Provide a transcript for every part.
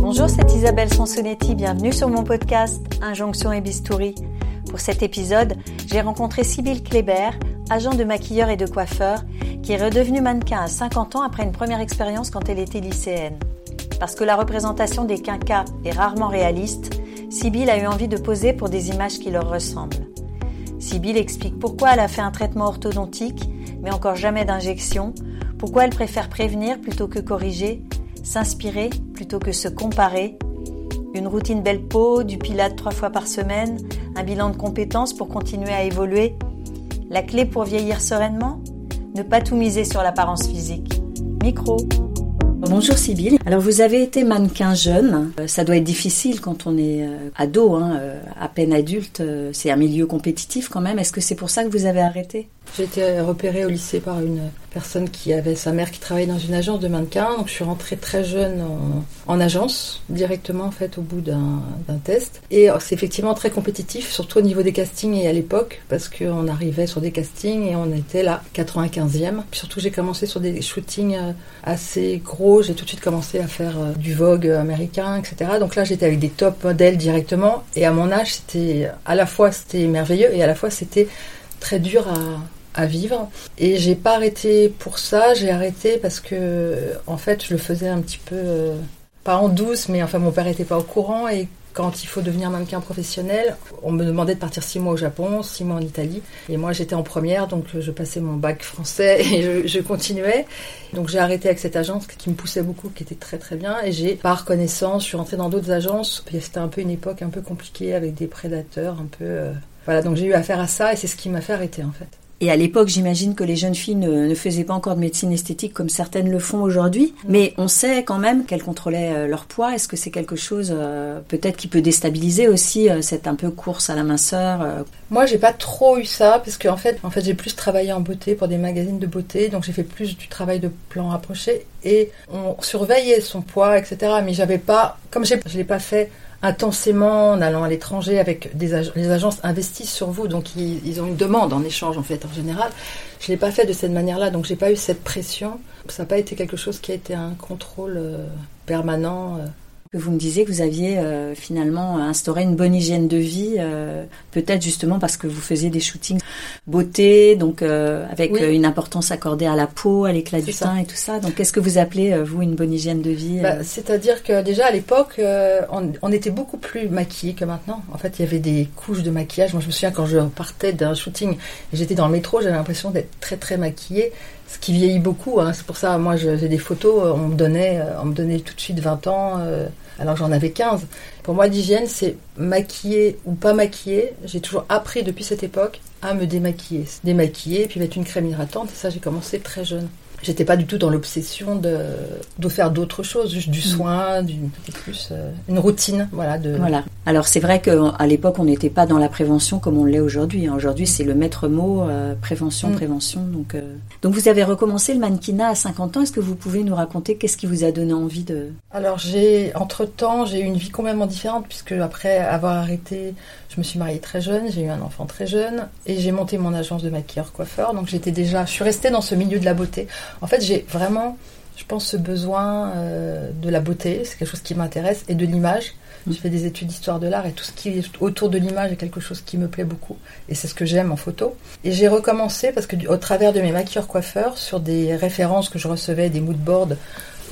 Bonjour, c'est Isabelle Sansonetti. Bienvenue sur mon podcast Injonction et Bistouri. Pour cet épisode, j'ai rencontré Sybille Kléber, agent de maquilleur et de coiffeur, qui est redevenue mannequin à 50 ans après une première expérience quand elle était lycéenne. Parce que la représentation des quinquas est rarement réaliste, Sybille a eu envie de poser pour des images qui leur ressemblent. Sybille explique pourquoi elle a fait un traitement orthodontique, mais encore jamais d'injection, pourquoi elle préfère prévenir plutôt que corriger, s'inspirer plutôt que se comparer, une routine belle peau, du pilate trois fois par semaine, un bilan de compétences pour continuer à évoluer. La clé pour vieillir sereinement? Ne pas tout miser sur l'apparence physique. Micro. Bonjour Sybille. Alors vous avez été mannequin jeune. Euh, ça doit être difficile quand on est euh, ado, hein, euh, à peine adulte. C'est un milieu compétitif quand même. Est-ce que c'est pour ça que vous avez arrêté? J'ai été repérée au lycée par une personne qui avait sa mère qui travaillait dans une agence de mannequins. Donc je suis rentrée très jeune en, agence, directement en fait au bout d'un test. Et c'est effectivement très compétitif, surtout au niveau des castings et à l'époque, parce qu'on arrivait sur des castings et on était là, 95e. surtout j'ai commencé sur des shootings assez gros j'ai tout de suite commencé à faire euh, du Vogue américain, etc. Donc là, j'étais avec des top modèles directement. Et à mon âge, c'était à la fois c'était merveilleux et à la fois c'était très dur à, vivre. Et j'ai pas arrêté pour ça. J'ai arrêté parce que, en fait, je le faisais un petit peu euh, pas en douce, mais enfin, mon père était pas au courant et quand il faut devenir mannequin professionnel, on me demandait de partir six mois au Japon, six mois en Italie. Et moi, j'étais en première, donc je passais mon bac français et je, continuais. Donc j'ai arrêté avec cette agence qui me poussait beaucoup, qui était très très bien. Et j'ai, par reconnaissance, je suis rentrée dans d'autres agences. C'était un peu une époque un peu compliquée avec des prédateurs, un peu. Euh, voilà, donc j'ai eu affaire à ça et c'est ce qui m'a fait arrêter en fait. Et à l'époque, j'imagine que les jeunes filles ne, faisaient pas encore de médecine esthétique comme certaines le font aujourd'hui. Mais on sait quand même qu'elles contrôlaient euh, leur poids. Est-ce que c'est quelque chose euh, peut-être qui peut déstabiliser aussi euh, cette un peu course à la minceur Moi, j'ai pas trop eu ça parce qu'en fait, en fait, j'ai plus travaillé en beauté pour des magazines de beauté, donc j'ai fait plus du travail de plan rapproché et on surveillait son poids, etc. Mais j'avais pas, comme je l'ai pas fait intensément en allant à l'étranger avec des les agences investissent sur vous, donc ils, ont une demande en échange en fait en général. Je l'ai pas fait de cette manière-là, donc j'ai pas eu cette pression. Ça n'a pas été quelque chose qui a été un contrôle euh, permanent. Euh que vous me disiez que vous aviez euh, finalement instauré une bonne hygiène de vie, euh, peut-être justement parce que vous faisiez des shootings beauté, donc euh, avec une importance accordée à la peau, à l'éclat du teint et tout ça. Donc qu'est-ce que vous appelez, vous, une bonne hygiène de vie bah, C'est-à-dire que déjà à l'époque, on, on, était beaucoup plus maquillés que maintenant. En fait, il y avait des couches de maquillage. Moi, je me souviens quand je partais d'un shooting, j'étais dans le métro, j'avais l'impression d'être très très maquillée ce qui vieillit beaucoup. Hein. C'est pour ça, moi, j'ai des photos, euh, on me donnait, euh, on me donnait tout de suite 20 ans, euh, alors j'en avais 15. Pour moi, l'hygiène, c'est maquiller ou pas maquiller. J'ai toujours appris depuis cette époque à me démaquiller. Démaquiller, puis mettre une crème hydratante. Ça, j'ai commencé très jeune. J'étais pas du tout dans l'obsession de, de faire d'autres choses, juste du mm. soin, du, plus euh, une routine, voilà. De... Voilà. Alors c'est vrai qu'à l'époque on n'était pas dans la prévention comme on l'est aujourd'hui. Hein. Aujourd'hui c'est le maître mot euh, prévention, mm. prévention. Donc euh. donc vous avez recommencé le mannequinat à 50 ans. Est-ce que vous pouvez nous raconter qu'est-ce qui vous a donné envie de Alors j'ai entre temps j'ai eu une vie complètement différente puisque après avoir arrêté je me suis mariée très jeune, j'ai eu un enfant très jeune et j'ai monté mon agence de maquilleur coiffeur. Donc j'étais déjà, je suis restée dans ce milieu de la beauté. En fait, j'ai vraiment, je pense, ce besoin euh, de la beauté, c'est quelque chose qui m'intéresse, et de l'image. Je fais des études d'histoire de l'art et tout ce qui est autour de l'image est quelque chose qui me plaît beaucoup. Et c'est ce que j'aime en photo. Et j'ai recommencé parce que au travers de mes maquilleurs coiffeurs, sur des références que je recevais, des moodboards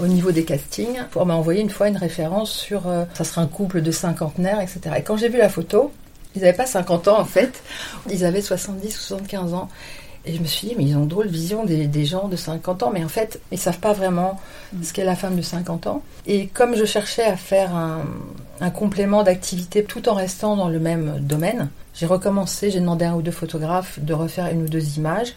au niveau des castings, on m'a envoyé une fois une référence sur euh, ça sera un couple de cinquantenaires, etc. Et quand j'ai vu la photo, ils n'avaient pas 50 ans en fait, ils avaient 70 ou 75 ans. Et je me suis dit, mais ils ont drôle vision des, gens de 50 ans, mais en fait, ils savent pas vraiment mm. ce qu'est la femme de 50 ans. Et comme je cherchais à faire un, un complément d'activité tout en restant dans le même domaine, j'ai recommencé, j'ai demandé à un ou deux photographes de refaire une ou deux images.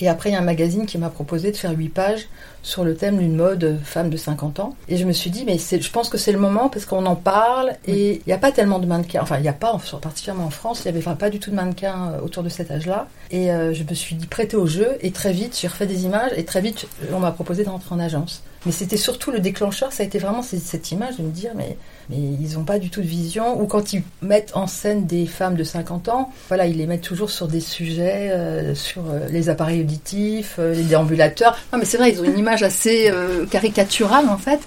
Et après, il y a un magazine qui m'a proposé de faire 8 pages sur le thème d'une mode femme de 50 ans. Et je me suis dit, mais je pense que c'est le moment parce qu'on en parle et il n'y a pas tellement de mannequins. Enfin, il n'y a pas, particulièrement en France, il n'y avait pas du tout de mannequins euh, autour de cet âge-là. Et euh, je me suis dit prêtée au jeu et très vite, j'ai refait des images et très vite, on m'a proposé de rentrer en agence. Mais c'était surtout le déclencheur, ça a été vraiment cette image de me dire, mais mais ils n'ont pas du tout de vision. Ou quand ils mettent en scène des femmes de 50 ans, voilà, ils les mettent toujours sur des sujets, euh, sur euh, les appareils expéditifs, euh, les déambulateurs. Non, mais c'est vrai, ils ont une image assez caricaturale en fait.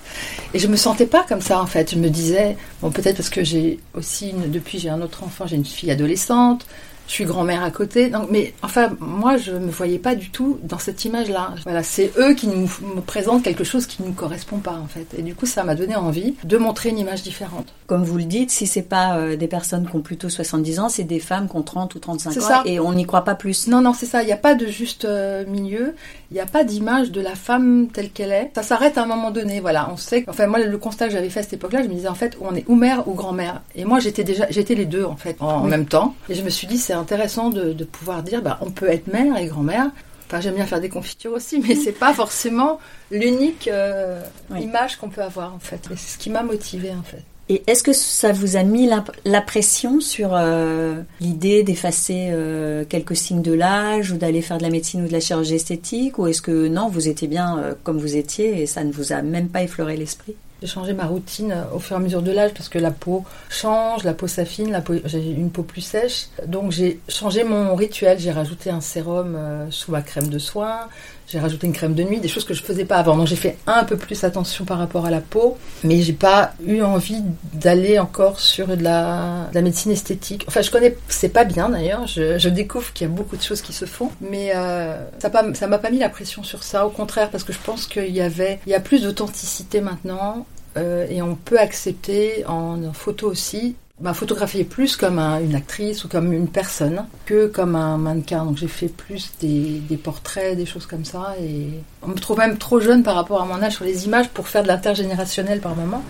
Et je me sentais pas comme ça en fait. Je me disais, bon, peut-être parce que j'ai aussi, depuis j'ai un autre enfant, j'ai une fille adolescente. Je suis grand-mère à côté, donc, mais enfin, moi, je me voyais pas du tout dans cette image-là. Voilà, c'est eux qui nous me présentent quelque chose qui ne nous correspond pas, en fait. Et du coup, ça m'a donné envie de montrer une image différente. Comme vous le dites, si c'est pas euh, des personnes qui ont plutôt 70 ans, c'est des femmes qui ont 30 ou 35 C'est ans ça. et on n'y croit pas plus. Non, non, c'est ça. Il n'y a pas de juste euh, milieu. Il n'y a pas d'image de la femme telle qu'elle est. Ça s'arrête à un moment donné. Voilà, on sait. Enfin, moi, le constat que j'avais fait à cette époque-là, je me disais en fait, on est ou mère ou grand-mère. Et moi, j'étais déjà, j'étais les deux en fait en, en même temps. Et je me suis dit, c'est intéressant de, de pouvoir dire, bah, on peut être mère et grand-mère. Enfin, j'aime bien faire des confitures aussi, mais c'est pas forcément l'unique euh, Oui. image qu'on peut avoir en fait. C'est ce qui m'a motivée en fait. Et est-ce que ça vous a mis la, la pression sur euh, l'idée d'effacer euh, quelques signes de l'âge ou d'aller faire de la médecine ou de la chirurgie esthétique? Ou est-ce que non, vous étiez bien euh, comme vous étiez et ça ne vous a même pas effleuré l'esprit? J'ai changé ma routine au fur et à mesure de l'âge parce que la peau change, la peau s'affine, j'ai une peau plus sèche. Donc j'ai changé mon rituel, j'ai rajouté un sérum euh, sous ma crème de soin, j'ai rajouté une crème de nuit, des choses que je faisais pas avant. Donc j'ai fait un peu plus attention par rapport à la peau, mais j'ai pas eu envie d'aller encore sur de la, de la médecine esthétique. Enfin, je connais, c'est pas bien d'ailleurs. Je, je découvre qu'il y a beaucoup de choses qui se font, mais euh, ça pas- ça m'a pas mis la pression sur ça. Au contraire, parce que je pense qu'il y avait, il y a plus d'authenticité maintenant. Euh, et on peut accepter en, photo aussi bah, photographier plus comme un- une actrice ou comme une personne que comme un mannequin. Donc j'ai fait plus des, des portraits, des choses comme ça. Et on me trouve même trop jeune par rapport à mon âge sur les images pour faire de l'intergénérationnel par moment.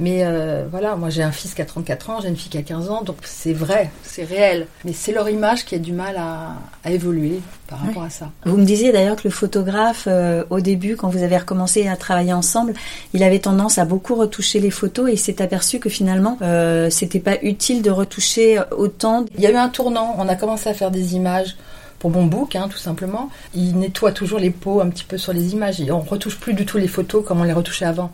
Mais euh, voilà, moi j'ai un fils qui a 34 ans, j'ai une fille qui a 15 ans, donc c'est vrai, c'est réel. Mais c'est leur image qui a du mal à, à évoluer par Oui. rapport à ça. Vous me disiez d'ailleurs que le photographe, euh, au début, quand vous avez recommencé à travailler ensemble, il avait tendance à beaucoup retoucher les photos et il s'est aperçu que finalement, euh, c'était pas utile de retoucher autant. Il y a eu un tournant, on a commencé à faire des images pour mon book, hein, tout simplement. Il nettoie toujours les peaux un petit peu sur les images. Et on retouche plus du tout les photos comme on les retouchait avant.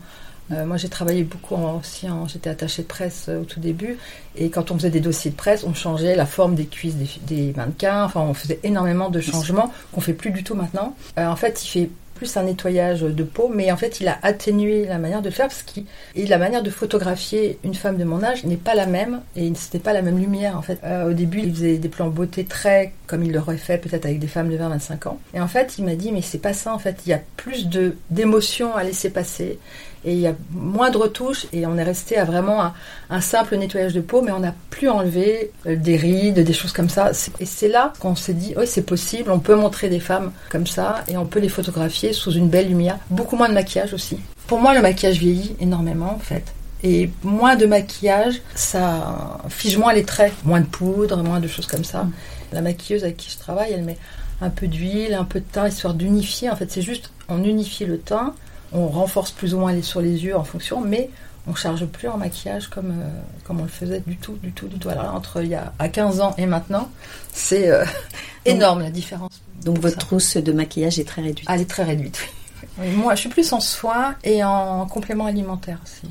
Euh, moi, j'ai travaillé beaucoup aussi, j'étais attachée de presse euh, au tout début, et quand on faisait des dossiers de presse, on changeait la forme des cuisses des, mannequins, enfin, on faisait énormément de changements qu'on fait plus du tout maintenant. Euh, en fait, il fait plus un nettoyage de peau, mais en fait, il a atténué la manière de faire, parce qu'il et la manière de photographier une femme de mon âge n'est pas la même, et c'était pas la même lumière, en fait. Au début, il faisait des plans beauté très comme il l'aurait fait peut-être avec des femmes de 20-25 ans. Et en fait, il m'a dit, mais c'est pas ça, en fait, il y a plus d'émotions à laisser passer et il y a moins de retouches et on est resté à vraiment un, un simple nettoyage de peau mais on n'a plus enlevé euh, des rides, des choses comme ça. Et c'est là qu'on s'est dit oui c'est possible, on peut montrer des femmes comme ça et on peut les photographier sous une belle lumière. Beaucoup moins de maquillage aussi. Pour moi le maquillage vieillit énormément en fait. Et moins de maquillage, ça fige moins les traits, moins de poudre, moins de choses comme ça. Mm. La maquilleuse avec qui je travaille, elle met un peu d'huile, un peu de teint, histoire d'unifier. En fait, c'est juste, on unifie le teint, on renforce plus ou moins les, sur les yeux en fonction, mais on charge plus en maquillage comme, euh, comme on le faisait du tout, du tout, du tout. Alors entre il y a à 15 ans et maintenant, c'est euh, énorme la différence. Donc votre ça. trousse de maquillage est très réduite. Ah, elle est très réduite. oui. Oui, moi, je suis plus en soins et en complément alimentaire aussi.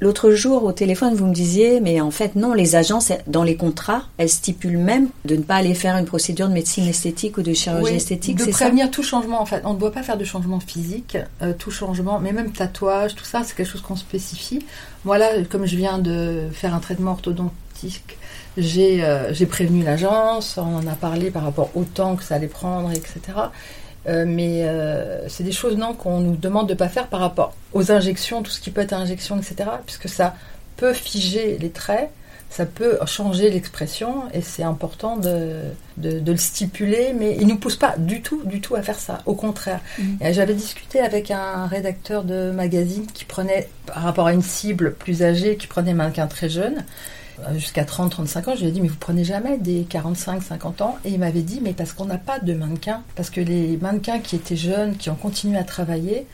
L'autre jour, au téléphone, vous me disiez, mais en fait, non, les agences, dans les contrats, elles stipulent même de ne pas aller faire une procédure de médecine esthétique ou de chirurgie Oui, esthétique, de ça prévenir tout changement en fait. On ne doit pas faire de changement physique, euh, tout changement, mais même tatouage, tout ça, c'est quelque chose qu'on spécifie. Moi là, comme je viens de faire un traitement orthodontique, j'ai euh, j'ai prévenu l'agence, on en a parlé par rapport au temps que ça allait prendre, etc. Euh, mais euh, c'est des choses non qu'on nous demande de pas faire par rapport aux injections, tout ce qui peut être injection, etc. Puisque ça peut figer les traits, ça peut changer l'expression et c'est important de, de, de le stipuler, mais il nous pousse pas du tout, du tout à faire ça. Au contraire. Mhm. Et J'avais discuté avec un rédacteur de magazine qui prenait, par rapport à une cible plus âgée, qui prenait mannequin très jeune, jusqu'à 30-35 ans, je lui ai dit, mais vous prenez jamais des 45-50 ans? Et il m'avait dit, mais parce qu'on n'a pas de mannequins, parce que les mannequins qui étaient jeunes, qui ont continué à travailler,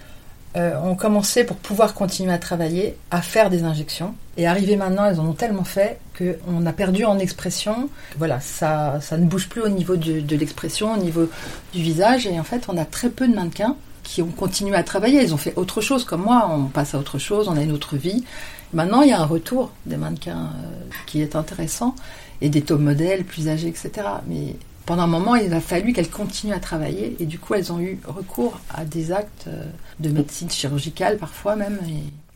euh, ont commencé pour pouvoir continuer à travailler, à faire des injections. Et arrivé maintenant, elles en ont tellement fait qu'on a perdu en expression. Voilà, ça, ça ne bouge plus au niveau de l'expression, au niveau du visage. Et en fait, on a très peu de mannequins qui ont continué à travailler. Ils ont fait autre chose, comme moi. On passe à autre chose, on a une autre vie. Maintenant, il y a un retour des mannequins euh, qui est intéressant et des top modèles plus âgés, etc. Mais pendant un moment, il a fallu qu'elles continuent à travailler et du coup, elles ont eu recours à des actes euh, de médecine chirurgicale parfois même.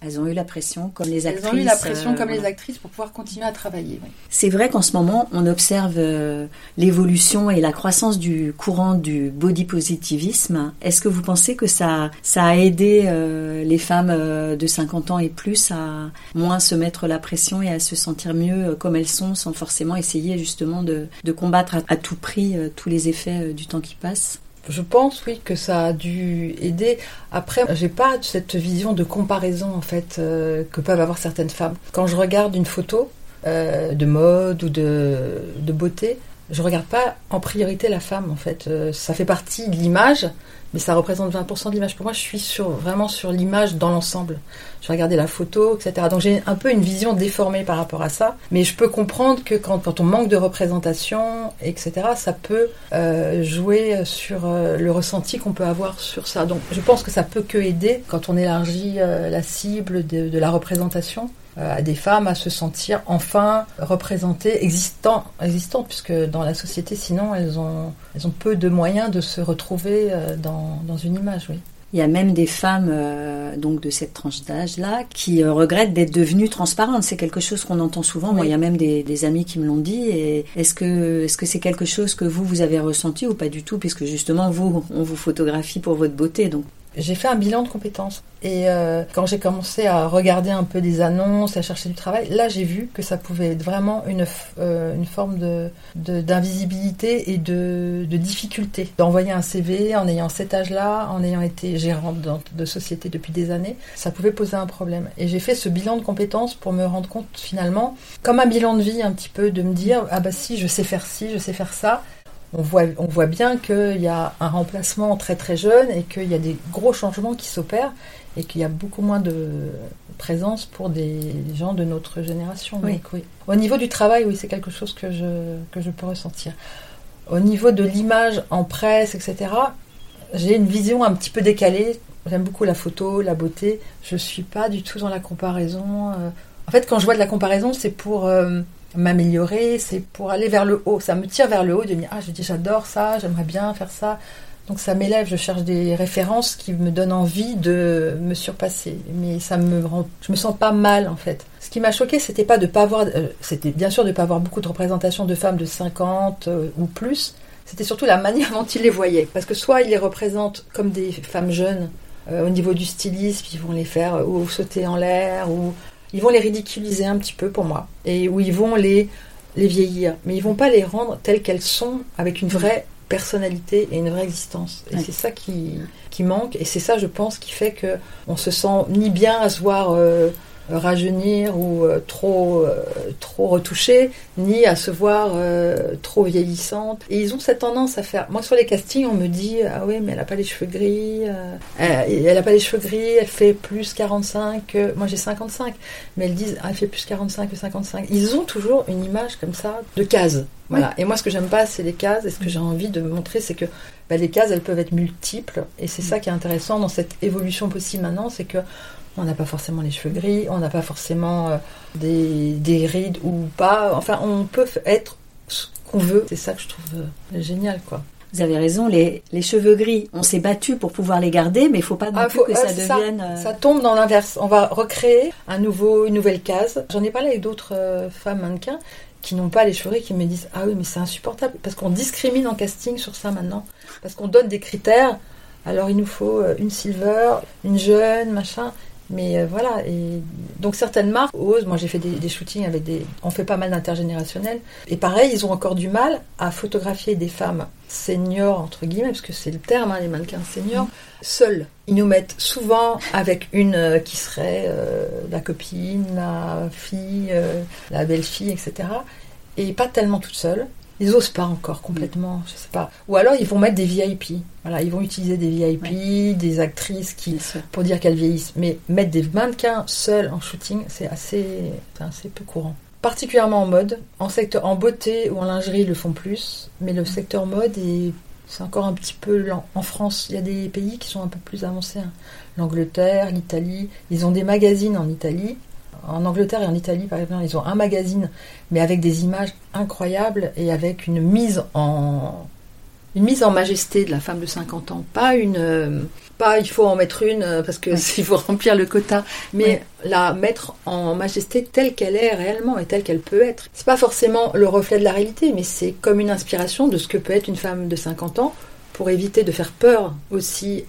Elles ont eu la pression comme les actrices. Elles ont eu la pression comme les actrices pour pouvoir continuer à travailler. C'est vrai qu'en ce moment, on observe euh, l'évolution et la croissance du courant du body positivisme. Est-ce que vous pensez que ça, ça a aidé euh, les femmes euh, de 50 ans et plus à moins se mettre la pression et à se sentir mieux comme elles sont sans forcément essayer justement de, de combattre à, à tout prix tous les effets du temps qui passe? Je pense, oui, que ça a dû aider. Après, j'ai pas cette vision de comparaison, en fait, euh, que peuvent avoir certaines femmes. Quand je regarde une photo euh, de mode ou de, beauté, je regarde pas en priorité la femme, en fait. Euh, ça fait partie de l'image, mais ça représente 20% de l'image. Pour moi, je suis vraiment sur l'image dans l'ensemble. Je vais regarder la photo, etc. Donc j'ai un peu une vision déformée par rapport à ça, mais je peux comprendre que quand, on manque de représentation, etc., ça peut euh, jouer sur euh, le ressenti qu'on peut avoir sur ça. Donc je pense que ça peut que aider quand on élargit euh, la cible de la représentation à des femmes à se sentir enfin représentées, existantes, existantes, puisque dans la société, sinon, elles ont, elles ont peu de moyens de se retrouver dans, dans une image, oui. Il y a même des femmes euh, donc de cette tranche d'âge-là qui euh, regrettent d'être devenues transparentes. C'est quelque chose qu'on entend souvent. Moi, il y a même des, des amis qui me l'ont dit. Et est-ce que est-ce que c'est quelque chose que vous vous avez ressenti ou pas du tout, puisque justement vous on vous photographie pour votre beauté, donc j'ai fait un bilan de compétences. Et euh, quand j'ai commencé à regarder un peu des annonces, à chercher du travail, là j'ai vu que ça pouvait être vraiment une, euh, une forme d'invisibilité de, d'invisibilité et de, de difficulté. D'envoyer un CV en ayant cet âge-là, en ayant été gérante de, société depuis des années, ça pouvait poser un problème. Et j'ai fait ce bilan de compétences pour me rendre compte finalement, comme un bilan de vie un petit peu, de me dire, ah bah si, je sais faire ci, je sais faire ça, on voit, on voit bien qu'il y a un remplacement très très jeune et qu'il y a des gros changements qui s'opèrent et qu'il y a beaucoup moins de présence pour des gens de notre génération. Oui. Au niveau du travail, oui, c'est quelque chose que je, que je peux ressentir. Au niveau de l'image en presse, etc., j'ai une vision un petit peu décalée. J'aime beaucoup la photo, la beauté. Je suis pas du tout dans la comparaison. Euh. En fait, quand je vois de la comparaison, c'est pour... Euh, m'améliorer, c'est pour aller vers le haut. Ça me tire vers le haut de dire ah je dis j'adore ça, j'aimerais bien faire ça. Donc ça m'élève, je cherche des références qui me donnent envie de me surpasser. Mais ça me rend, je me sens pas mal en fait. Ce qui m'a choqué, c'était pas de pas avoir, euh, c'était bien sûr de pas avoir beaucoup de représentation de femmes de 50 euh, ou plus. C'était surtout la manière dont ils les voyaient. Parce que soit ils les représentent comme des femmes jeunes, euh, au niveau du stylisme, ils vont les faire ou sauter en l'air ou ils vont les ridiculiser un petit peu pour moi, et où ils vont les, les vieillir, mais ils vont pas les rendre telles qu'elles sont, avec une vraie personnalité et une vraie existence. Et c'est ça qui, qui manque, et c'est ça, je pense, qui fait que on se sent ni bien à se voir euh, rajeunir ou euh, trop, euh, trop retouchée, ni à se voir euh, trop vieillissante. Et ils ont cette tendance à faire. Moi, sur les castings, on me dit Ah oui, mais elle n'a pas les cheveux gris, elle n'a pas les cheveux gris, elle fait plus 45. Moi, j'ai 55, mais elles disent ah, Elle fait plus 45 que 55. Ils ont toujours une image comme ça de case. Voilà. Et moi, ce que j'aime pas, c'est les cases. Et ce que j'ai envie de montrer, c'est que bah, les cases, elles peuvent être multiples. Et c'est ça qui est intéressant dans cette évolution possible maintenant, c'est que on n'a pas forcément les cheveux gris, on n'a pas forcément euh, des, rides ou pas. Enfin, on peut être ce qu'on veut. C'est ça que je trouve euh, génial, quoi. Vous avez raison, les, cheveux gris, on s'est battu pour pouvoir les garder, mais il faut pas non ah, plus que ça devienne. Euh, ça, tombe dans l'inverse. On va recréer un nouveau, une nouvelle case. J'en ai parlé avec d'autres femmes mannequins qui n'ont pas les cheveux gris, qui me disent Ah oui, mais c'est insupportable. Parce qu'on discrimine en casting sur ça maintenant. Parce qu'on donne des critères. Alors il nous faut une silver, une jeune, machin. Mais euh, voilà, et donc certaines marques osent. Moi, j'ai fait des, shootings avec des. On fait pas mal d'intergénérationnels. Et pareil, ils ont encore du mal à photographier des femmes seniors, entre guillemets, parce que c'est le terme, hein, les mannequins seniors, seuls. Ils nous mettent souvent avec une euh, qui serait euh, la copine, la fille, la belle-fille, etc. Et pas tellement toute seule. Ils osent pas encore complètement, je sais pas. Ou alors ils vont mettre des VIP. Voilà, ils vont utiliser des VIP, des actrices qui pour dire qu'elles vieillissent. Mais mettre des mannequins seuls en shooting, c'est assez, assez peu courant. Particulièrement en mode, en secteur, en beauté ou en lingerie, ils le font plus. Mais le secteur mode c'est encore un petit peu lent. En France, il y a des pays qui sont un peu plus avancés. Hein. L'Angleterre, l'Italie, ils ont des magazines en Italie en Angleterre et en Italie, par exemple, ils ont un magazine, mais avec des images incroyables et avec une mise en une mise en majesté de la femme de 50 ans, pas une euh, pas il faut en mettre une euh, parce que s'il faut remplir le quota, mais la mettre en majesté telle qu'elle est réellement et telle qu'elle peut être. C'est pas forcément le reflet de la réalité, mais c'est comme une inspiration de ce que peut être une femme de 50 ans pour éviter de faire peur aussi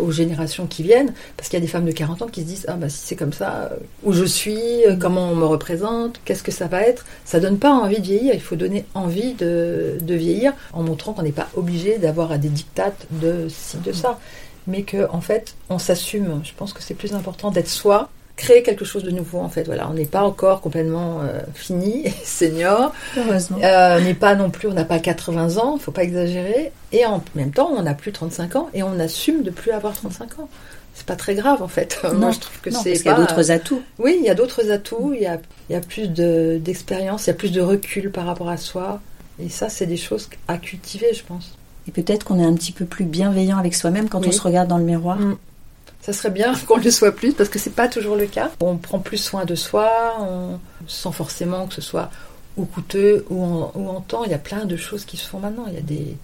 aux générations qui viennent, parce qu'il y a des femmes de 40 ans qui se disent ah bah si c'est comme ça, euh, où je suis, euh, comment on me représente, qu'est-ce que ça va être, ça donne pas envie de vieillir. Il faut donner envie de, vieillir en montrant qu'on n'est pas obligé d'avoir des dictates de ci de ça, mais que en fait on s'assume. Je pense que c'est plus important d'être soi créer quelque chose de nouveau en fait. Voilà, on n'est pas encore complètement euh, fini, senior. Heureusement. Euh, on n'est pas non plus, on n'a pas 80 ans, il faut pas exagérer. Et en même temps, on n'a plus 35 ans et on assume de plus avoir 35 ans. C'est pas très grave en fait. Non, Moi, je trouve que c'est. Parce qu'il y a d'autres atouts. Oui, il y a d'autres atouts. Il y a, il y a plus d'expérience, il y a plus de recul par rapport à soi. Et ça, c'est des choses à cultiver, je pense. Et peut-être qu'on est un petit peu plus bienveillant avec soi-même quand on se regarde dans le miroir. Mm ça serait bien qu'on le soit plus parce que c'est pas toujours le cas. On prend plus soin de soi, on, sans forcément que ce soit ou coûteux ou en, temps. Il y a plein de choses qui se font maintenant. Il y a des,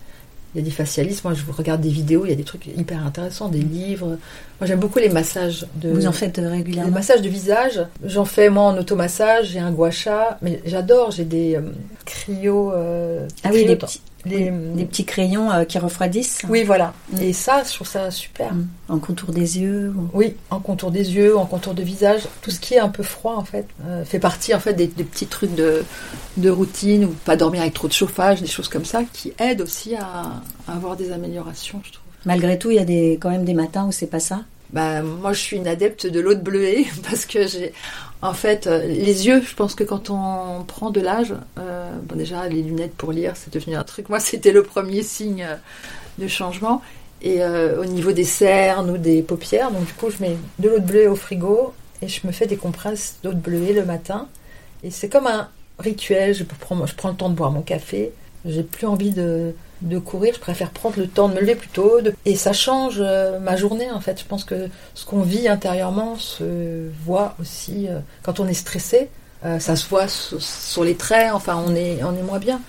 il y a des facialistes. Moi, je vous regarde des vidéos, il y a des trucs hyper intéressants, des livres. Moi, j'aime beaucoup les massages de. Vous en faites régulièrement Les massages de visage. J'en fais moi en automassage. J'ai un gua sha, mais j'adore. J'ai des euh, cryo. Euh, ah oui, des petits les, petits crayons euh, qui refroidissent. Oui, voilà. Mm. Et ça, je trouve ça super. Mm. En contour des yeux Oui, en contour des yeux, en contour de visage. Tout ce qui est un peu froid, en fait, euh, fait partie en fait des, petits trucs de, de, routine ou pas dormir avec trop de chauffage, des choses comme ça, qui aident aussi à, avoir des améliorations, je trouve. Malgré tout, il y a des, quand même des matins où c'est pas ça? Bah, moi, je suis une adepte de l'eau de bleuet parce que j'ai, en fait, euh, les yeux, je pense que quand on prend de l'âge, euh, bon déjà les lunettes pour lire, c'est devenu un truc. Moi, c'était le premier signe euh, de changement. Et au niveau des cernes ou des paupières, donc du coup, je mets de l'eau de bleuet au frigo et je me fais des compresses d'eau de bleuet le matin. Et c'est comme un rituel. Je prends, je prends le temps de boire mon café. J'ai plus envie de, de courir, je préfère prendre le temps de me lever plus tôt. Et ça change euh, ma journée en fait. Je pense que ce qu'on vit intérieurement se voit aussi euh, quand on est stressé. Euh, ça se voit sur, les traits, enfin on est, on est moins bien.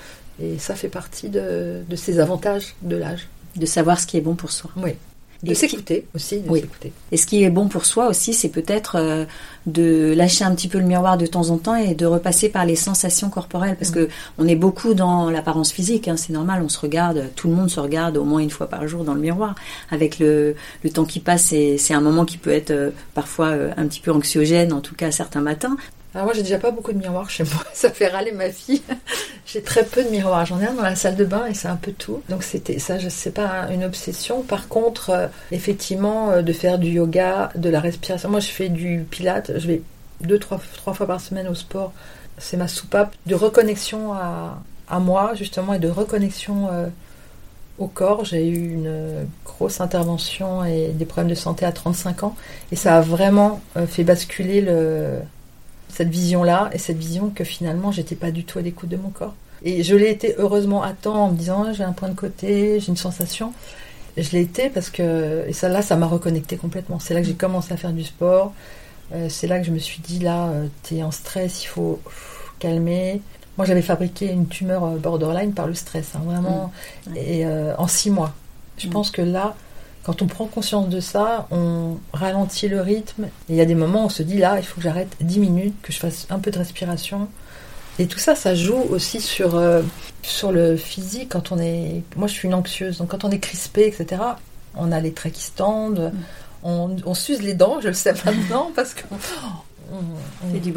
Et ça fait partie de, de ces avantages de l'âge. De savoir ce qui est bon pour soi. Oui. De s'écouter aussi, de s'écouter. Et ce qui est bon pour soi aussi, c'est peut-être euh, de lâcher un petit peu le miroir de temps en temps et de repasser par les sensations corporelles, parce mm. que on est beaucoup dans l'apparence physique. Hein, c'est normal, on se regarde, tout le monde se regarde au moins une fois par jour dans le miroir. Avec le, le temps qui passe, c'est un moment qui peut être euh, parfois euh, un petit peu anxiogène, en tout cas certains matins. Alors moi j'ai déjà pas beaucoup de miroirs chez moi, ça fait râler ma fille. j'ai très peu de miroirs, j'en ai un dans la salle de bain et c'est un peu tout. Donc c'était ça, je sais pas une obsession. Par contre, euh, effectivement, euh, de faire du yoga, de la respiration. Moi je fais du pilate, je vais deux trois, trois fois par semaine au sport. C'est ma soupape de reconnexion à, à moi justement et de reconnexion euh, au corps. J'ai eu une grosse intervention et des problèmes de santé à 35 ans et ça a vraiment fait basculer le cette vision-là et cette vision que finalement j'étais pas du tout à l'écoute de mon corps. Et je l'ai été heureusement à temps en me disant j'ai un point de côté, j'ai une sensation. je l'ai été parce que et ça là ça m'a reconnecté complètement. C'est là que j'ai commencé à faire du sport. Euh, c'est là que je me suis dit là euh, tu es en stress, il faut calmer. Moi j'avais fabriqué une tumeur euh, borderline par le stress, hein, vraiment, mmh. et en six mois. Je mmh. pense que là quand on prend conscience de ça, on ralentit le rythme. il y a des moments où on se dit là, il faut que j'arrête 10 minutes, que je fasse un peu de respiration. Et tout ça, ça joue aussi sur, euh, sur le physique. Quand on est, moi, je suis une anxieuse, donc quand on est crispé, etc., on a les traits qui se tendent, mm. on, on s'use les dents, je le sais maintenant, parce qu'on on, du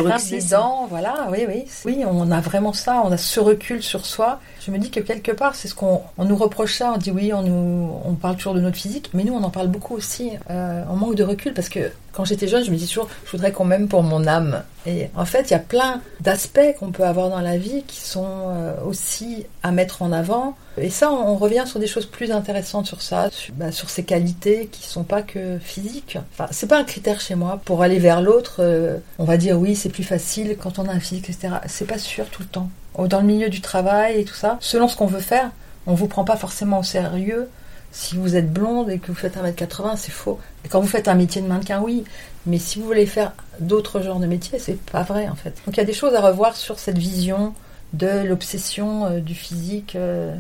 voilà, oui, oui. Oui, on a vraiment ça, on a ce recul sur soi. Je me dis que quelque part, c'est ce qu'on nous reproche ça, on dit oui, on, nous, on parle toujours de notre physique, mais nous, on en parle beaucoup aussi. Euh, on manque de recul parce que quand j'étais jeune, je me dis toujours, je voudrais qu'on m'aime pour mon âme. Et en fait, il y a plein d'aspects qu'on peut avoir dans la vie qui sont euh, aussi à mettre en avant. Et ça, on, revient sur des choses plus intéressantes sur ça, sur, bah, ces qualités qui sont pas que physiques. Enfin, c'est pas un critère chez moi pour aller vers l'autre. Euh, on va dire oui, c'est plus facile quand on a un physique, etc. C'est pas sûr tout le temps. Dans le milieu du travail et tout ça, selon ce qu'on veut faire, on vous prend pas forcément au sérieux Si vous êtes blonde et que vous faites 1m80, c'est faux. Et quand vous faites un métier de mannequin, oui. Mais si vous voulez faire d'autres genres de métiers, c'est pas vrai en fait. Donc il y a des choses à revoir sur cette vision de l'obsession euh, du physique. euh.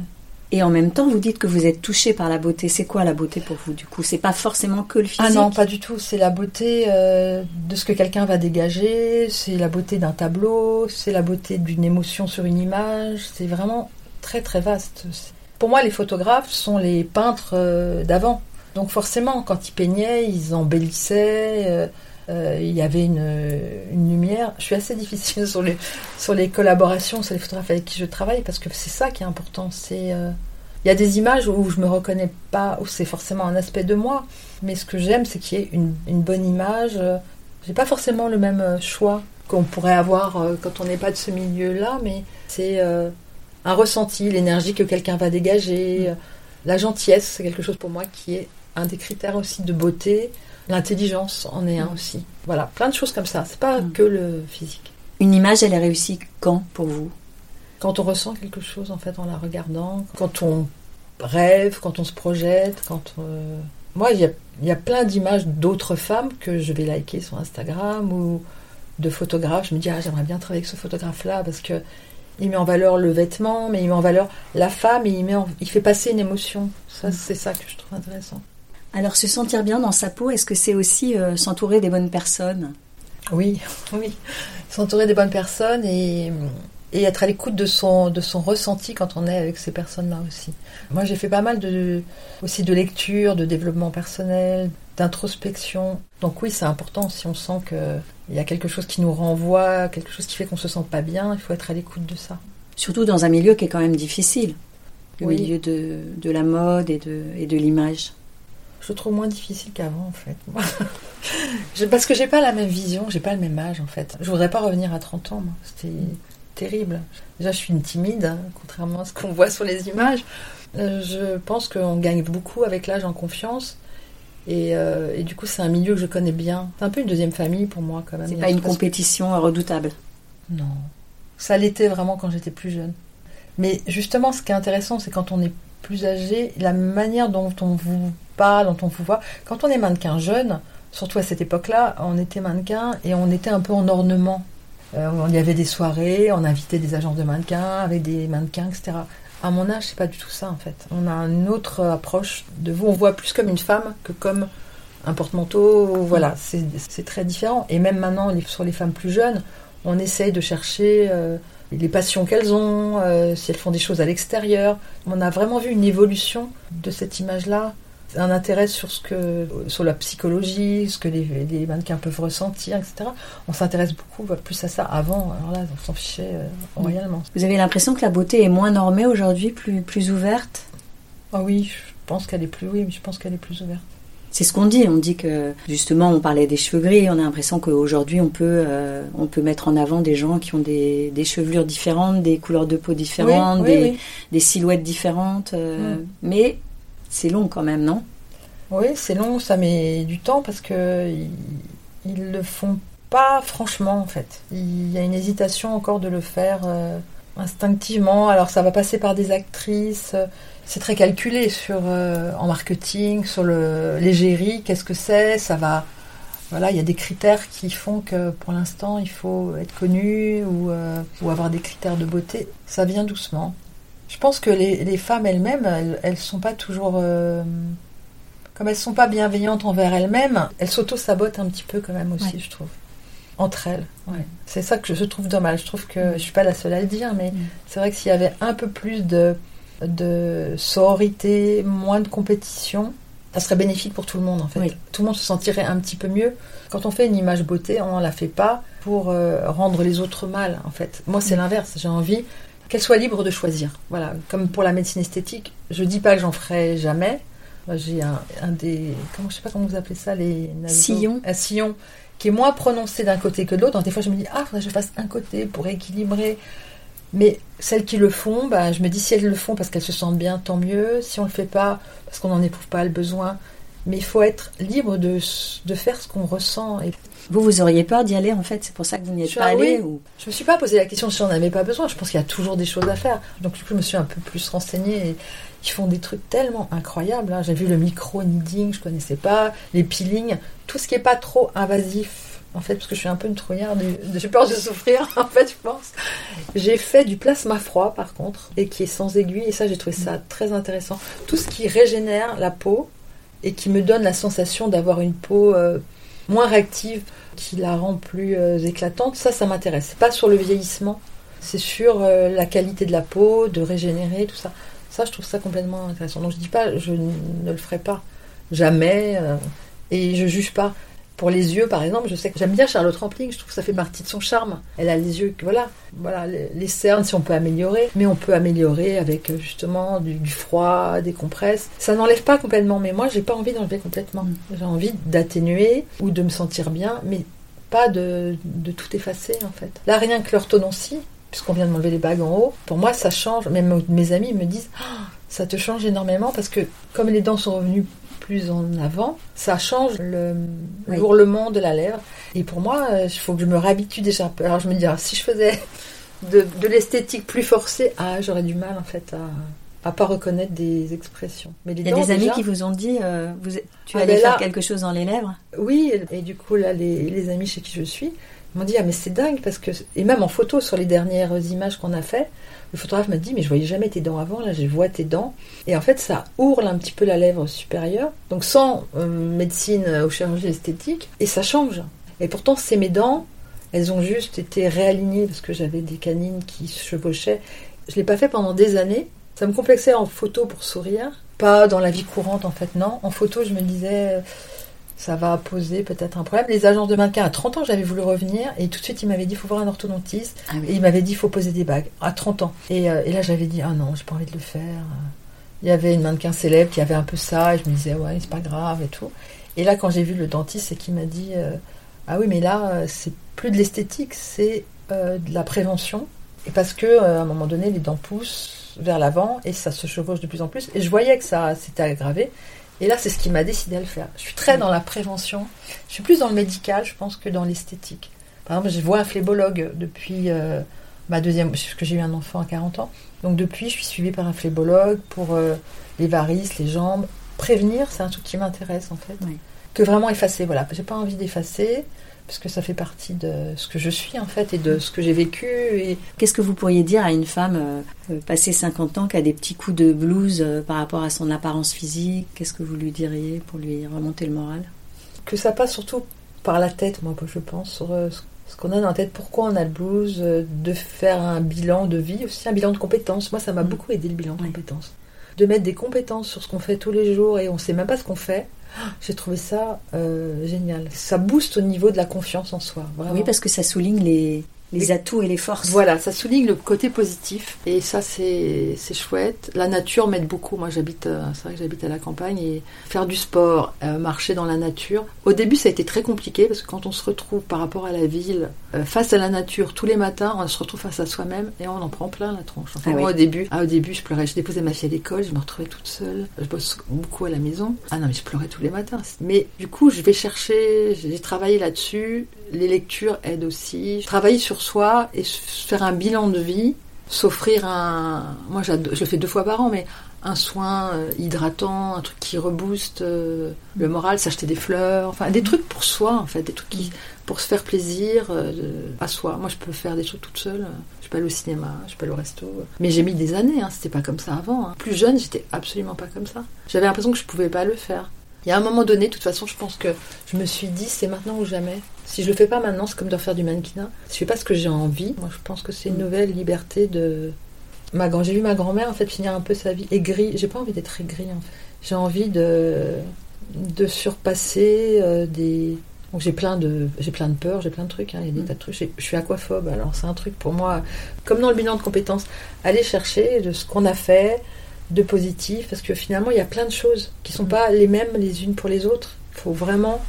Et en même temps, vous dites que vous êtes touché par la beauté. C'est quoi la beauté pour vous, du coup? C'est pas forcément que le physique Ah non, pas du tout. C'est la beauté euh, de ce que quelqu'un va dégager, c'est la beauté d'un tableau, c'est la beauté d'une émotion sur une image. C'est vraiment très très vaste. Pour moi, les photographes sont les peintres euh, d'avant. Donc forcément, quand ils peignaient, ils embellissaient. euh, euh, il y avait une, lumière. Je suis assez difficile sur les, sur les collaborations, sur les photographes avec qui je travaille, parce que c'est ça qui est important. C'est il y a des images où je me reconnais pas, où c'est forcément un aspect de moi, mais ce que j'aime, c'est qu'il y ait une, une bonne image. J'ai pas forcément le même choix qu'on pourrait avoir quand on n'est pas de ce milieu-là, mais c'est un ressenti, l'énergie que quelqu'un va dégager, euh, la gentillesse, c'est quelque chose pour moi qui est un des critères aussi de beauté. L'intelligence en est un aussi. Voilà, plein de choses comme ça. C'est pas Mm. que le physique. Une image, elle est réussie quand pour vous? Quand on ressent quelque chose en fait en la regardant, quand on rêve, quand on se projette, quand euh, moi il y y a plein d'images d'autres femmes que je vais liker sur Instagram ou de photographes. Je me dis ah j'aimerais bien travailler avec ce photographe là parce que il met en valeur le vêtement, mais il met en valeur la femme et il met en- il fait passer une émotion. Ça c'est ça que je trouve intéressant. Alors, se sentir bien dans sa peau, est-ce que c'est aussi euh, s'entourer des bonnes personnes? Oui, oui. S'entourer des bonnes personnes et, et être à l'écoute de son, de son ressenti quand on est avec ces personnes-là aussi. Moi, j'ai fait pas mal de, aussi de lecture, de développement personnel, d'introspection. Donc oui, c'est important si on sent qu'il y a quelque chose qui nous renvoie, quelque chose qui fait qu'on se sent pas bien, il faut être à l'écoute de ça. Surtout dans un milieu qui est quand même difficile, le Oui. milieu de, de la mode et de, et de l'image. Je trouve moins difficile qu'avant en fait. moi. Parce que j'ai pas la même vision, j'ai pas le même âge en fait. Je voudrais pas revenir à 30 ans, moi. C'était terrible. Déjà, je suis une timide, hein, contrairement à ce qu'on voit sur les images. Euh, je pense qu'on gagne beaucoup avec l'âge en confiance. Et, euh, et du coup, c'est un milieu que je connais bien. C'est un peu une deuxième famille pour moi quand même. C'est pas une compétition redoutable. Non. Ça l'était vraiment quand j'étais plus jeune. Mais justement, ce qui est intéressant, c'est quand on est plus âgé, la manière dont on vous parle, dont on vous voit. Quand on est mannequin jeune, surtout à cette époque-là, on était mannequin et on était un peu en ornement. Euh, il y avait des soirées, on invitait des agences de mannequins avec des mannequins, etc. À mon âge, c'est pas du tout ça en fait. On a une autre approche de vous. On voit plus comme une femme que comme un porte-manteau. Voilà, c'est c'est très différent. Et même maintenant, sur les femmes plus jeunes, on essaye de chercher euh, les passions qu'elles ont, euh, si elles font des choses à l'extérieur. On a vraiment vu une évolution de cette image-là, un intérêt sur ce que, sur la psychologie, ce que les, les mannequins peuvent ressentir, etc. On s'intéresse beaucoup plus à ça. Avant, alors là, on s'en fichait euh, royalement. Vous avez l'impression que la beauté est moins normée aujourd'hui, plus, plus ouverte? Ah oui, je pense qu'elle est plus, oui, je pense qu'elle est plus ouverte. C'est ce qu'on dit. On dit que justement, on parlait des cheveux gris. On a l'impression qu'aujourd'hui, on peut, euh, on peut mettre en avant des gens qui ont des, des chevelures différentes, des couleurs de peau différentes, oui, oui, des, oui. des silhouettes différentes. euh, Mm. Mais c'est long quand même, non? Oui, c'est long, ça met du temps parce que ils, ils le font pas franchement en fait. Il y a une hésitation encore de le faire euh, instinctivement. Alors ça va passer par des actrices. C'est très calculé sur euh, en marketing, sur le l'égérie. Qu'est-ce que c'est? Ça va. Voilà, il y a des critères qui font que pour l'instant il faut être connu ou, euh, ou avoir des critères de beauté. Ça vient doucement. Je pense que les, les femmes elles-mêmes, elles, elles sont pas toujours euh, comme elles sont pas bienveillantes envers elles-mêmes, elles s'auto-sabotent un petit peu quand même aussi, Ouais. je trouve. Entre elles. Ouais. C'est ça que je, je trouve dommage. Je trouve que je suis pas la seule à le dire, mais Mm. c'est vrai que s'il y avait un peu plus de, de sororité, moins de compétition, ça serait bénéfique pour tout le monde en fait. Oui. Tout le monde se sentirait un petit peu mieux. Quand on fait une image beauté, on ne la fait pas pour euh, rendre les autres mal en fait. Moi c'est Mm. l'inverse. J'ai envie qu'elle soit libre de choisir. Voilà, comme pour la médecine esthétique, je dis pas que j'en ferai jamais. J'ai un, un des comment je sais pas comment vous appelez ça les Sillons. un sillon qui est moins prononcé d'un côté que de l'autre. Des fois je me dis ah faudrait que je fasse un côté pour équilibrer. Mais celles qui le font, bah, je me dis si elles le font parce qu'elles se sentent bien, tant mieux. Si on le fait pas parce qu'on n'en éprouve pas le besoin, mais il faut être libre de, de faire ce qu'on ressent. Et vous, vous auriez peur d'y aller en fait, c'est pour ça que vous n'y êtes Je- pas allé oui. ou... Je me suis pas posé la question si j'en avais pas besoin. Je pense qu'il y a toujours des choses à faire. Donc du coup, je me suis un peu plus renseignée. Et ils font des trucs tellement incroyables. hein. J'ai vu le micro kneading, je connaissais pas, les peelings, tout ce qui est pas trop invasif. En fait, parce que je suis un peu une trouillarde, j'ai peur de souffrir. En fait, je pense. J'ai fait du plasma froid, par contre, et qui est sans aiguille. Et ça, j'ai trouvé ça très intéressant. Tout ce qui régénère la peau et qui me donne la sensation d'avoir une peau euh, moins réactive, qui la rend plus euh, éclatante, ça, ça m'intéresse. Pas sur le vieillissement, c'est sur euh, la qualité de la peau, de régénérer, tout ça. Ça, je trouve ça complètement intéressant. Donc, je dis pas, je ne le ferai pas. Jamais. et je juge pas. Pour les yeux, par exemple, je sais que j'aime bien Charlotte Rampling, je trouve que ça fait partie de son charme. Elle a les yeux, voilà, voilà, les, cernes, si on peut améliorer, mais on peut améliorer avec euh, justement du, du froid, des compresses. Ça n'enlève pas complètement, mais moi, j'ai pas envie d'enlever complètement. Mm. J'ai envie d'atténuer ou de me sentir bien, mais pas de, de tout effacer en fait. Là, rien que l'orthodontie, puisqu'on vient de m'enlever les bagues en haut, pour moi, ça change. Même mes amis me disent, Ah, ça te change énormément parce que comme les dents sont revenues plus en avant, ça change le Oui. de la lèvre. Et pour moi, euh, il faut que je me réhabitue déjà un peu. Alors je me dis, si je faisais de, de l'esthétique plus forcée, ah, j'aurais du mal en fait à, à pas reconnaître des expressions. Mais les Il y a dents, des amis déjà- qui vous ont dit, euh, vous, tu Ah, allais ben faire quelque chose dans les lèvres Oui, et du coup, là, les, les amis chez qui je suis m'ont dit Ah, mais c'est dingue, parce que. Et même en photo, sur les dernières images qu'on a fait, le photographe m'a dit Mais je voyais jamais tes dents avant, là, je vois tes dents. Et en fait, ça ourle un petit peu la lèvre supérieure, donc sans euh, médecine ou chirurgie esthétique, et ça change. Et pourtant, c'est mes dents, elles ont juste été réalignées parce que j'avais des canines qui se chevauchaient. Je l'ai pas fait pendant des années. Ça me complexait en photo pour sourire. Pas dans la vie courante, en fait, non. En photo, je me disais, ça va poser peut-être un problème. Les agences de mannequins, à 30 ans, j'avais voulu revenir, et tout de suite, il m'avait dit, il faut voir un orthodontiste. Ah Et il m'avait dit, il faut poser des bagues, à 30 ans. Et, euh, et là, j'avais dit, ah non, j'ai pas envie de le faire. Il y avait une mannequin célèbre qui avait un peu ça, et je me disais, ouais, c'est pas grave et tout. Et là, quand j'ai vu le dentiste, c'est qu'il m'a dit, euh, ah oui, mais là, euh, c'est plus de l'esthétique, c'est euh, de la prévention. Et parce que, à un moment donné, les dents poussent vers l'avant et ça se chevauche de plus en plus. Et je voyais que ça s'était aggravé. Et là, c'est ce qui m'a décidé à le faire. Je suis très dans la prévention. Je suis plus dans le médical, je pense, que dans l'esthétique. Par exemple, je vois un phlébologue depuis euh, ma deuxième, parce que j'ai eu un enfant à 40 ans. Donc depuis, je suis suivie par un phlébologue pour euh, les varices, les jambes. Prévenir, c'est un truc qui m'intéresse en fait. Oui. Que vraiment effacer, voilà. J'ai pas envie d'effacer parce que ça fait partie de ce que je suis en fait et de ce que j'ai vécu. Et Qu'est-ce que vous pourriez dire à une femme euh, euh, passée 50 ans qui a des petits coups de blues euh, par rapport à son apparence physique? Qu'est-ce que vous lui diriez pour lui remonter le moral? Que ça passe surtout par la tête, moi, je pense, sur euh, ce- qu'on a dans la tête, pourquoi on a le blues, de faire un bilan de vie, aussi un bilan de compétences. Moi, ça m'a Mm. beaucoup aidé le bilan de Oui. compétences. De mettre des compétences sur ce qu'on fait tous les jours et on sait même pas ce qu'on fait. J'ai trouvé ça euh, génial. Ça booste au niveau de la confiance en soi. Oui, parce que ça souligne les, les atouts et les forces. Voilà, ça souligne le côté positif et ça c'est c'est chouette. La nature m'aide beaucoup. Moi j'habite, euh, c'est vrai que j'habite à la campagne et faire du sport, euh, marcher dans la nature. Au début ça a été très compliqué parce que quand on se retrouve par rapport à la ville, euh, face à la nature tous les matins, on se retrouve face à soi-même et on en prend plein la tronche. Enfin, Ah moi oui. au début, ah, au début je pleurais. Je déposais ma fille à l'école, je me retrouvais toute seule. Je bosse beaucoup à la maison. Ah non mais je pleurais tous les matins. Mais du coup je vais chercher, j'ai travaillé là-dessus. Les lectures aident aussi. Travailler sur soi et faire un bilan de vie, s'offrir un. Moi, je le fais deux fois par an, mais un soin euh, hydratant, un truc qui rebooste euh, le moral, s'acheter des fleurs, enfin des trucs pour soi, en fait, des trucs pour se faire plaisir euh, à soi. Moi, je peux faire des choses toute seule. Je peux aller au cinéma, je peux aller au resto. Mais j'ai mis des années, hein, c'était pas comme ça avant. hein. Plus jeune, j'étais absolument pas comme ça. J'avais l'impression que je pouvais pas le faire. Il y a un moment donné, de toute façon, je pense que je me suis dit, c'est maintenant ou jamais. Si je le fais pas maintenant, c'est comme de refaire du mannequinat. Si je fais pas ce que j'ai envie, moi je pense que c'est une Mm. nouvelle liberté de. Ma grand, j'ai vu ma grand-mère en fait finir un peu sa vie aigrie. J'ai pas envie d'être aigrie en fait. J'ai envie de de surpasser euh, des. Donc j'ai plein de j'ai plein de peurs, j'ai plein de trucs. hein. Il y a des Mm. tas de trucs. Je suis aquaphobe, alors c'est un truc pour moi. Comme dans le bilan de compétences, aller chercher de ce qu'on a fait, de positif, parce que finalement il y a plein de choses qui sont Mm. pas les mêmes les unes pour les autres. Il faut vraiment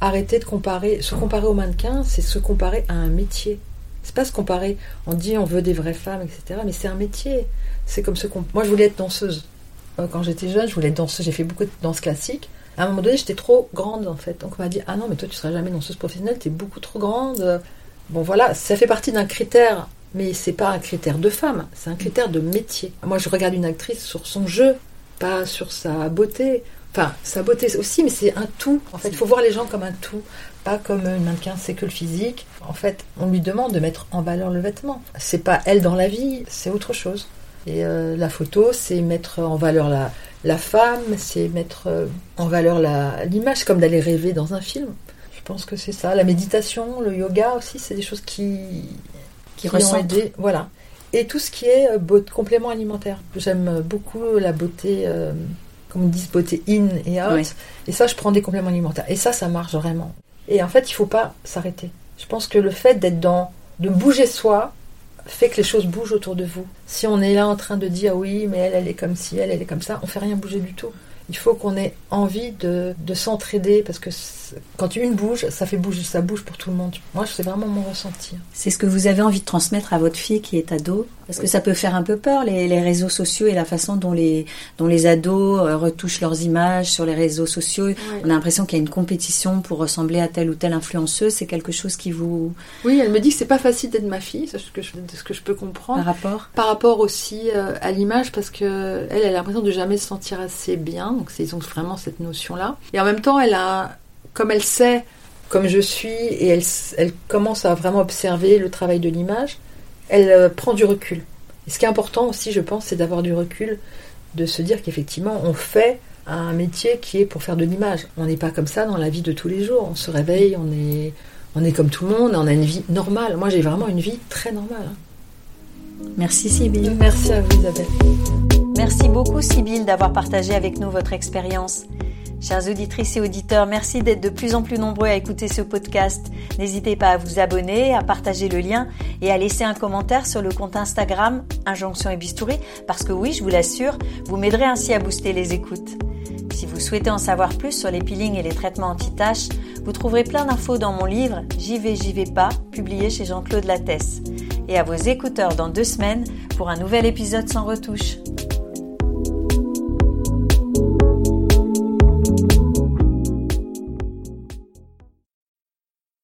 arrêter de comparer. Se comparer au mannequin, c'est se comparer à un métier. C'est pas se comparer. On dit on veut des vraies femmes, etc. Mais c'est un métier. C'est comme ce qu'on. Moi, je voulais être danseuse. Euh, Quand j'étais jeune, je voulais être danseuse. J'ai fait beaucoup de danse classique. À un moment donné, j'étais trop grande en fait. Donc on m'a dit ah non mais toi tu seras jamais danseuse professionnelle, t'es beaucoup trop grande. Bon voilà, ça fait partie d'un critère, mais c'est pas un critère de femme, c'est un critère de métier. Moi je regarde une actrice sur son jeu, pas sur sa beauté. Enfin, sa beauté aussi, mais c'est un tout. En fait, il faut voir les gens comme un tout, pas comme mannequin, c'est que le physique. En fait, on lui demande de mettre en valeur le vêtement. C'est pas elle dans la vie, c'est autre chose. Et euh, la photo, c'est mettre en valeur la, la femme, c'est mettre euh, en valeur l'image, comme d'aller rêver dans un film. Je pense que c'est ça. La méditation, le yoga aussi, c'est des choses qui, qui, ont aidé. Voilà. Et tout ce qui est euh, complément alimentaire. J'aime beaucoup la beauté comme ils disent, beauté in et out. Et ça, je prends des compléments alimentaires. Et ça, ça marche vraiment. Et en fait, il faut pas s'arrêter. Je pense que le fait d'être dans, de bouger soi, fait que les choses bougent autour de vous. Si on est là en train de dire oui, mais elle, elle est comme si, elle, elle est comme ça, on fait rien bouger du tout. Il faut qu'on ait envie de, de s'entraider parce que quand une bouge, ça fait bouger, ça bouge pour tout le monde. Moi, c'est vraiment mon ressenti. C'est ce que vous avez envie de transmettre à votre fille qui est ado Parce que ça peut faire un peu peur, les, les, réseaux sociaux et la façon dont les, dont les ados euh, retouchent leurs images sur les réseaux sociaux. On a l'impression qu'il y a une compétition pour ressembler à telle ou telle influenceuse. C'est quelque chose qui vous... Oui, elle me dit que c'est pas facile d'être ma fille, c'est ce que je, ce que je peux comprendre. Par rapport Par rapport aussi euh, à l'image, parce que elle, elle a l'impression de jamais se sentir assez bien. Donc, ils ont vraiment cette notion-là. Et en même temps, elle a comme elle sait comme je suis et elle, elle commence à vraiment observer le travail de l'image, elle euh, prend du recul. Et ce qui est important aussi, je pense, c'est d'avoir du recul, de se dire qu'effectivement, on fait un métier qui est pour faire de l'image. On n'est pas comme ça dans la vie de tous les jours. On se réveille, on est, on est comme tout le monde, on a une vie normale. Moi, j'ai vraiment une vie très normale. Hein. Merci Sybille. Merci à vous Isabelle. Merci beaucoup Sybille d'avoir partagé avec nous votre expérience. Chers auditrices et auditeurs, merci d'être de plus en plus nombreux à écouter ce podcast. N'hésitez pas à vous abonner, à partager le lien et à laisser un commentaire sur le compte Instagram Injonction et Bistouri parce que oui, je vous l'assure, vous m'aiderez ainsi à booster les écoutes. Si vous souhaitez en savoir plus sur les peelings et les traitements anti-taches, vous trouverez plein d'infos dans mon livre J'y vais, j'y vais pas, publié chez Jean-Claude Lattès. Et à vos écouteurs dans deux semaines pour un nouvel épisode sans retouche.